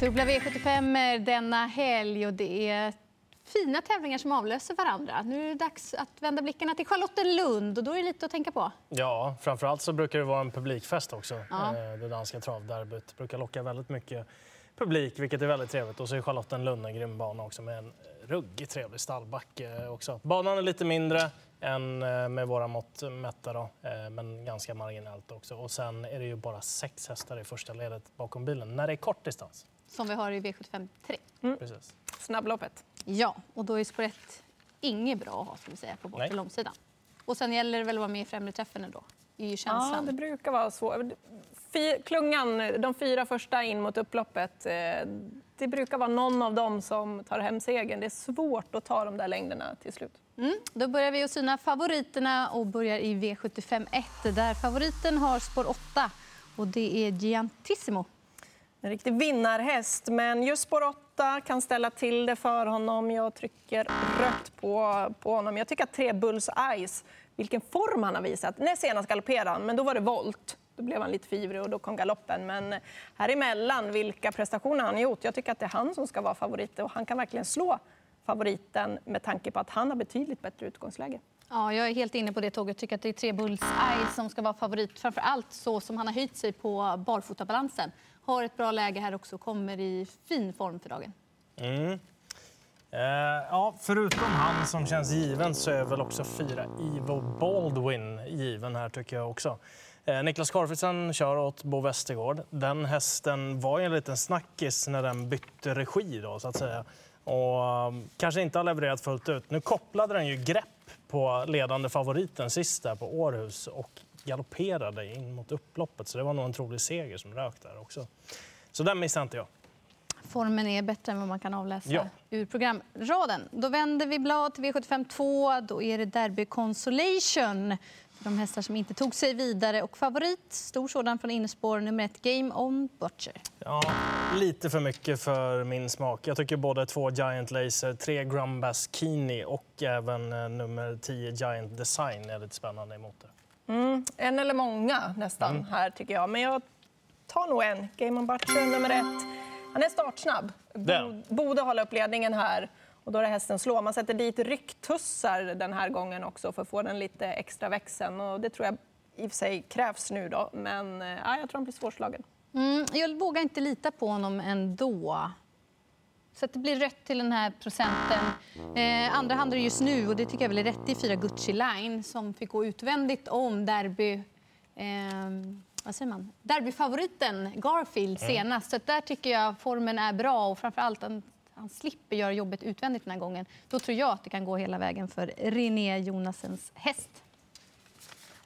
Dubbla V75 denna helg och det är fina tävlingar som avlöser varandra. Nu är det dags att vända blickarna till Charlottenlund och då är det lite att tänka på. Ja, framförallt så brukar det vara en publikfest också. Ja. Eh, det danska travderbyt brukar locka väldigt mycket publik, vilket är väldigt trevligt. Och så är Charlottenlund en grym bana också med en ruggigt trevlig stallbacke också. Banan är lite mindre än eh, med våra mått mätta då, eh, men ganska marginellt också. Och sen är det ju bara sex hästar i första ledet bakom bilen när det är kort distans. Som vi har i V75 3. Mm. Precis. Snabbloppet. Ja, och då är spår 1 inget bra att ha ska vi säga, på bortre långsidan. Och sen gäller det väl att vara med i främre träffen ändå. Känslan. Ja, det brukar vara svårt. Klungan, de fyra första in mot upploppet, eh, det brukar vara någon av dem som tar hem segern. Det är svårt att ta de där längderna till slut. Mm. Då börjar vi att syna favoriterna och börjar i V75 1 där favoriten har spår 8 och det är Giantissimo. En riktig vinnarhäst, men just spår 8 kan ställa till det för honom. Jag trycker rött på, på honom. Jag tycker att tre Bulls Eyes, vilken form han har visat. Näst senast galopperade han, men då var det volt. Då blev han lite fivrig och då kom galoppen. Men här emellan, vilka prestationer han har gjort. Jag tycker att det är han som ska vara favorit och han kan verkligen slå favoriten med tanke på att han har betydligt bättre utgångsläge. Ja, jag är helt inne på det tåget. tycker att det är tre bullseye som ska vara favorit. Framför allt så som han har höjt sig på barfotabalansen. Har ett bra läge här också kommer i fin form för dagen. Mm. Eh, ja, förutom han som känns given så är väl också fyra Ivo Baldwin given här tycker jag också. Eh, Niklas Karlfeldtsen kör åt Bo Westergård. Den hästen var ju en liten snackis när den bytte regi då, så att säga. Och um, kanske inte har levererat fullt ut. Nu kopplade den ju grepp på ledande favoriten sist där på Århus och galopperade in mot upploppet. Så det var nog en trolig seger som rök där också. Så den missade inte jag. Formen är bättre än vad man kan avläsa ja. ur programraden. Då vänder vi blad till V75 2. Då är det Derby Consolation de hästar som inte tog sig vidare. Och favorit, stor sådan från innerspår, nummer ett, Game On Butcher. Ja, lite för mycket för min smak. Jag tycker både två Giant Laser, tre Grumbass Kini och även eh, nummer 10 Giant Design är lite spännande emot det. Mm, en eller många nästan mm. här tycker jag. Men jag tar nog en. Game On Butcher, nummer ett. Han är startsnabb. Borde hålla upp ledningen här. Och då är det hästen slå. Man sätter dit rycktussar den här gången också för att få den lite extra växeln. Och det tror jag i och för sig krävs nu då. Men eh, ja, jag tror han blir svårslagen. Mm, jag vågar inte lita på honom ändå. Så att det blir rätt till den här procenten. Eh, andra hand är just nu och det tycker jag väl är rätt i fyra Gucci Line som fick gå utvändigt om derby. Eh, vad säger man? Derbyfavoriten Garfield mm. senast. Så där tycker jag formen är bra och framför allt han slipper göra jobbet utvändigt den här gången. Då tror jag att det kan gå hela vägen för René Jonasens häst.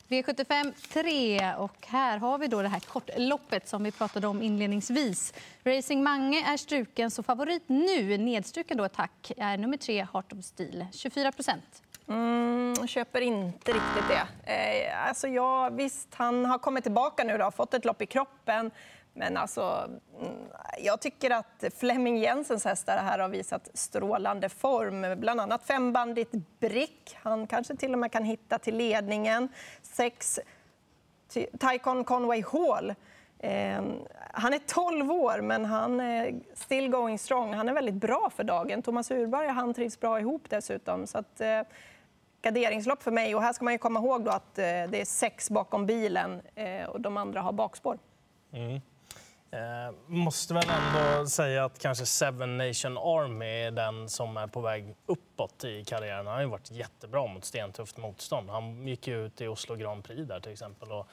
V75 3 och här har vi då det här kortloppet som vi pratade om inledningsvis. Racing Mange är struken, så favorit nu, nedstruken då tack, är nummer 3, Heart of Steel, 24 procent. Mm, köper inte riktigt det. Eh, alltså ja, visst, han har kommit tillbaka nu, då, fått ett lopp i kroppen. Men alltså, mm, jag tycker att Flemming Jensens hästar här har visat strålande form. Bland annat fembandigt Brick. Han kanske till och med kan hitta till ledningen. Sex Tycon Conway Hall. Eh, han är 12 år, men han är still going strong. Han är väldigt bra för dagen. Thomas Urberg och han trivs bra ihop dessutom. Så att, eh, garderingslopp för mig. Och här ska man ju komma ihåg då att eh, det är sex bakom bilen eh, och de andra har bakspår. Mm. Eh, måste väl ändå säga att kanske Seven Nation Army är den som är på väg uppåt i karriären. Han har ju varit jättebra mot stentufft motstånd. Han gick ju ut i Oslo Grand Prix där till exempel och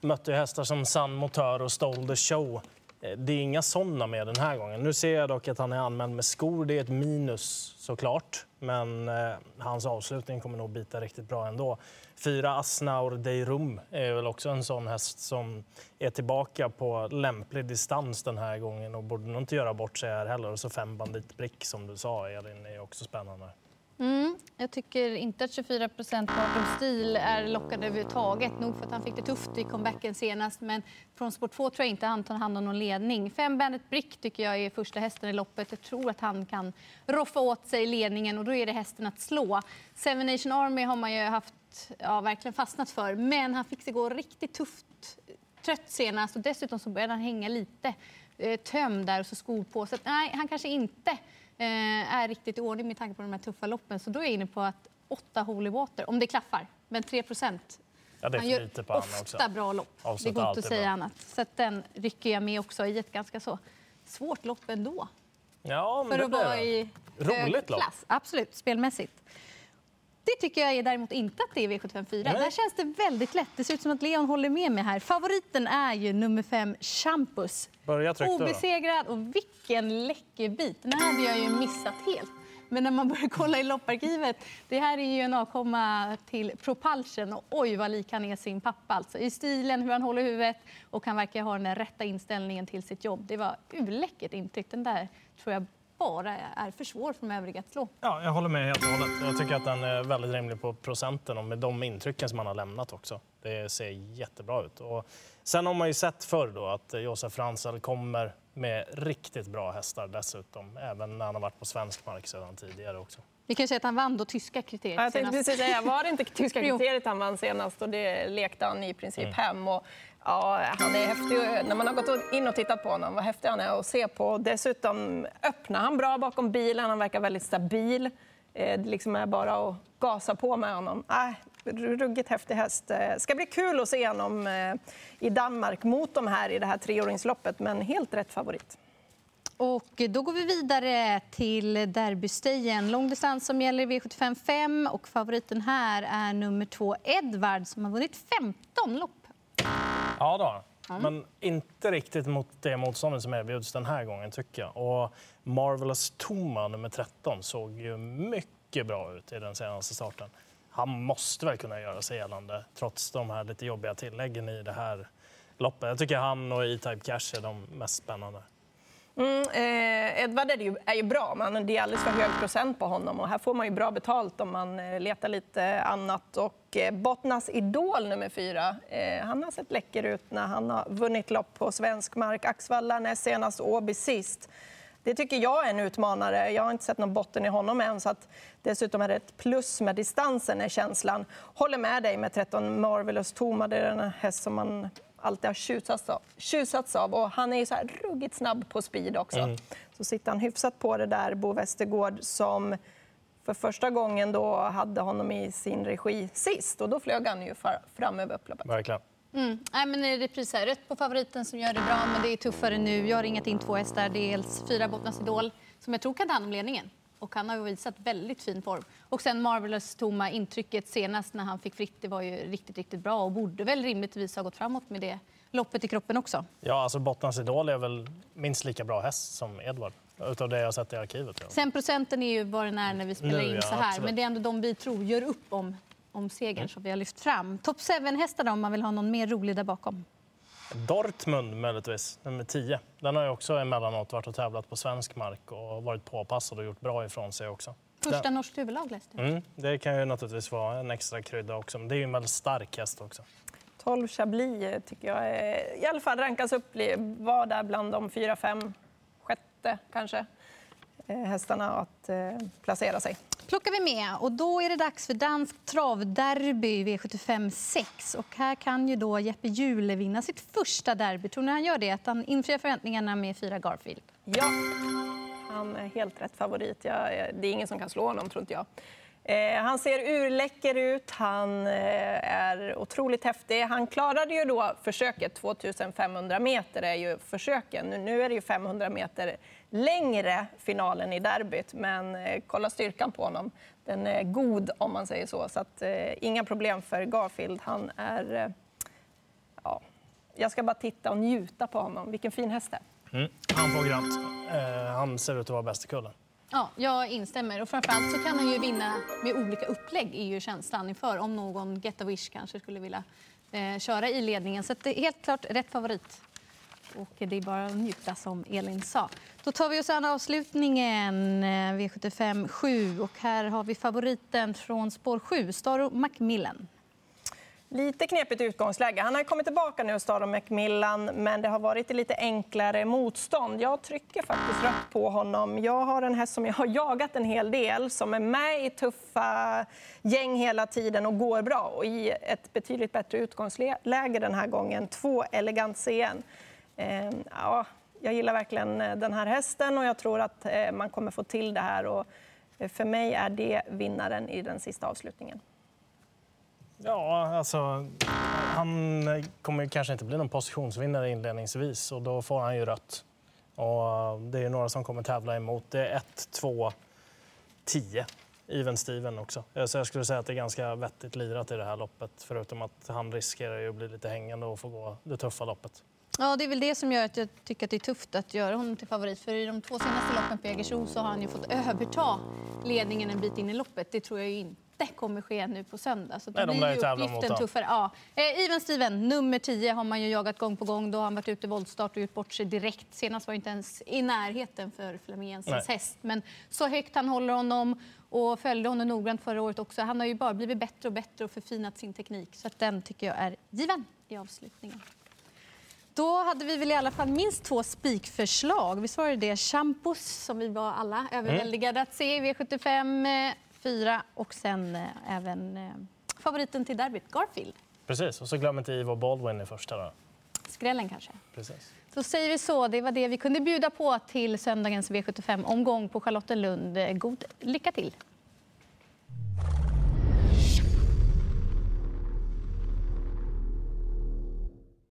mötte hästar som Sun Motör och Stole the Show. Eh, det är inga sådana med den här gången. Nu ser jag dock att han är anmäld med skor. Det är ett minus såklart, men eh, hans avslutning kommer nog bita riktigt bra ändå. Fyra Asnaur Deirum är väl också en sån häst som är tillbaka på lämplig distans den här gången och borde nog inte göra bort sig här heller. Och så fem Bandit Brick som du sa, Elin, är också spännande. Mm, jag tycker inte att 24 procent bakom stil är lockande överhuvudtaget. Nog för att han fick det tufft i comebacken senast, men från sport 2 tror jag inte han tar hand om någon ledning. Fem Bandet Brick tycker jag är första hästen i loppet. Jag tror att han kan roffa åt sig ledningen och då är det hästen att slå. Seven Nation Army har man ju haft ja, verkligen fastnat för. Men han fick det gå riktigt tufft, trött senast och dessutom så började han hänga lite eh, tömd där och så skor på. Så att, nej, han kanske inte eh, är riktigt i ordning med tanke på de här tuffa loppen. Så då är jag inne på att åtta Holy Water, om det klaffar. Men 3 procent. Ja, det Han gör lite på honom ofta också. bra lopp. Det Avslutar går inte att säga bra. annat. Så den rycker jag med också i ett ganska så svårt lopp ändå. Ja, men För det att vara det. i Roligt lopp. klass. Absolut, spelmässigt. Det tycker jag är däremot inte att det är V754. Nej. Där känns det väldigt lätt. Det ser ut som att Leon håller med mig här. Favoriten är ju nummer fem, Champus. Börja tryggt då. Obesegrad och vilken läcker bit. Den här hade jag ju missat helt. Men när man börjar kolla i lopparkivet, det här är ju en avkomma till Propulsion och oj vad lik han är sin pappa alltså. I stilen, hur han håller huvudet och han verkar ha den rätta inställningen till sitt jobb. Det var urläckert intryck. Den där tror jag bara är för svår för de övriga att slå. Ja, jag håller med helt och hållet. Jag tycker att den är väldigt rimlig på procenten och med de intrycken som han har lämnat också. Det ser jättebra ut. Och sen har man ju sett förr då att Josef Fransel kommer med riktigt bra hästar dessutom. Även när han har varit på svensk mark sedan tidigare också. Vi kan säga att han vann då tyska kriteriet Ja, Jag tänkte senast. precis säga, var det inte tyska kriteriet han vann senast och det lekte han i princip hem. Och, ja, han är häftig. När man har gått in och tittat på honom, vad häftig han är att se på. Dessutom öppnar han bra bakom bilen, han verkar väldigt stabil. Eh, det liksom är bara att gasa på med honom. Äh, ruggigt häftig häst. Eh, ska bli kul att se honom eh, i Danmark mot de här i det här treåringsloppet, men helt rätt favorit. Och då går vi vidare till derbystejen. Långdistans som gäller i V75 5 och favoriten här är nummer två Edvard som har vunnit 15 lopp. Ja, då. men inte riktigt mot det motståndet som erbjuds den här gången tycker jag. Och Marvelous Toma, nummer 13, såg ju mycket bra ut i den senaste starten. Han måste väl kunna göra sig gällande trots de här lite jobbiga tilläggen i det här loppet. Jag tycker han och E-Type Cash är de mest spännande. Mm, eh, Edvard är ju, är ju bra, men det är alldeles för hög procent på honom. Och här får man ju bra betalt om man eh, letar lite annat. Och eh, Bottnas Idol nummer fyra, eh, han har sett läcker ut när han har vunnit lopp på svensk mark. Axvalla näst senast, Åby sist. Det tycker jag är en utmanare. Jag har inte sett någon botten i honom än. Så att dessutom är det ett plus med distansen, är känslan. Håller med dig med 13 Marvelous Toma. Det är en häst som man alltid har tjusats av. Tjusats av. Och han är ju så här ruggigt snabb på speed också. Så sitter han hyfsat på det där, Bo Westergård, som för första gången då hade honom i sin regi sist. Och då flög han ju fram över upploppet. Verkligen. Mm. Nej, men är repris här. Rätt på favoriten som gör det bra, men det är tuffare nu. Jag har ringat in två hästar. Dels fyra Bottnas Idol som jag tror kan ta hand om ledningen. Och han har visat väldigt fin form. Och sen Marvelous Toma, intrycket senast när han fick fritt, det var ju riktigt, riktigt bra och borde väl rimligtvis ha gått framåt med det loppet i kroppen också. Ja, alltså Bottnas Idol är väl minst lika bra häst som Edward. Utav det jag har sett i arkivet. Ja. Sen procenten är ju vad den är när vi spelar Nu, in ja, så här. absolut. Men det är ändå de vi tror gör upp om, om segern som vi har lyft fram. Top 7-hästar då, om man vill ha någon mer rolig där bakom. Dortmund möjligtvis, nummer 10. Den har ju också emellanåt varit och tävlat på svensk mark och varit påpassad och gjort bra ifrån sig också. Första Den- norskt huvudlag läste. Mm, det kan ju naturligtvis vara en extra krydda också, men det är ju en väldigt stark häst också. 12 Chablis eh, tycker jag är, i alla fall rankas upp, var där bland de fyra, fem, sjätte kanske eh, hästarna att eh, placera sig plockar vi med. Och då är det dags för dansk travderby V75 6. Och här kan ju då Jeppe Jule vinna sitt första derby. Tror ni han gör det? Att han infriar förväntningarna med fyra Garfield? Ja, han är helt rätt favorit. Jag, det är ingen som kan slå honom, tror inte jag. Eh, han ser urläcker ut, han eh, är otroligt häftig. Han klarade ju då försöket, 2500 meter är ju försöken. Nu, är det ju 500 meter längre finalen i derbyt, men eh, kolla styrkan på honom. Den är god om man säger så, så att, eh, inga problem för Garfield. Han är... Eh, ja, jag ska bara titta och njuta på honom. Vilken fin häst det är. Mm. Han får grant. Eh, han ser ut att vara bäst i kullen. Ja, jag instämmer. Och framförallt så kan han ju vinna med olika upplägg är ju känslan inför om någon Get a Wish kanske skulle vilja eh, köra i ledningen. Så det är helt klart rätt favorit. Och det är bara att njuta som Elin sa. Då tar vi oss an avslutningen, eh, V75 7. Och här har vi favoriten från spår 7, Staro Macmillan. Lite knepigt utgångsläge. Han har kommit tillbaka nu, Staro Macmillan, men det har varit lite enklare motstånd. Jag trycker faktiskt rött på honom. Jag har en häst som jag har jagat en hel del, som är med i tuffa gäng hela tiden och går bra. Och i ett betydligt bättre utgångsläge den här gången. Två Elegant CN. Eh, ja, jag gillar verkligen eh, den här hästen och jag tror att eh, man kommer få till det här. Och eh, för mig är det vinnaren i den sista avslutningen. Ja, alltså, han kommer ju kanske inte bli någon positionsvinnare inledningsvis och då får han ju rött. Och eh, det är några som kommer tävla emot. Det är 1, 2, 10. Even Steven också. Eh, så jag skulle säga att det är ganska vettigt lirat i det här loppet. Förutom att han riskerar ju att bli lite hängande och få gå det tuffa loppet. Ja, det är väl det som gör att jag tycker att det är tufft att göra honom till favorit. För i de två senaste loppen på Jägersro så har han ju fått överta ledningen en bit in i loppet. Det tror jag ju inte kommer ske nu på söndag. Så Nej, de lär ju dem. tuffare. Ja. Eh, Even Steven, nummer 10, har man ju jagat gång på gång. Då har han varit ute i voltstart och gjort bort sig direkt. Senast var inte ens i närheten för Flemming Jensens häst. Men så högt han håller honom och följde honom noggrant förra året också. Han har ju bara blivit bättre och bättre och förfinat sin teknik. Så att den tycker jag är given i avslutningen. Då hade vi väl i alla fall minst två spikförslag. Visst var det det? Champus, som vi var alla överväldigade att se i V75 4 och sen eh, även eh, favoriten till derbyt, Garfield. Precis, och så glöm inte Ivo Baldwin i första. Då. Skrällen kanske. Precis. Så säger vi så. Det var det vi kunde bjuda på till söndagens V75-omgång på Charlottenlund. God lycka till!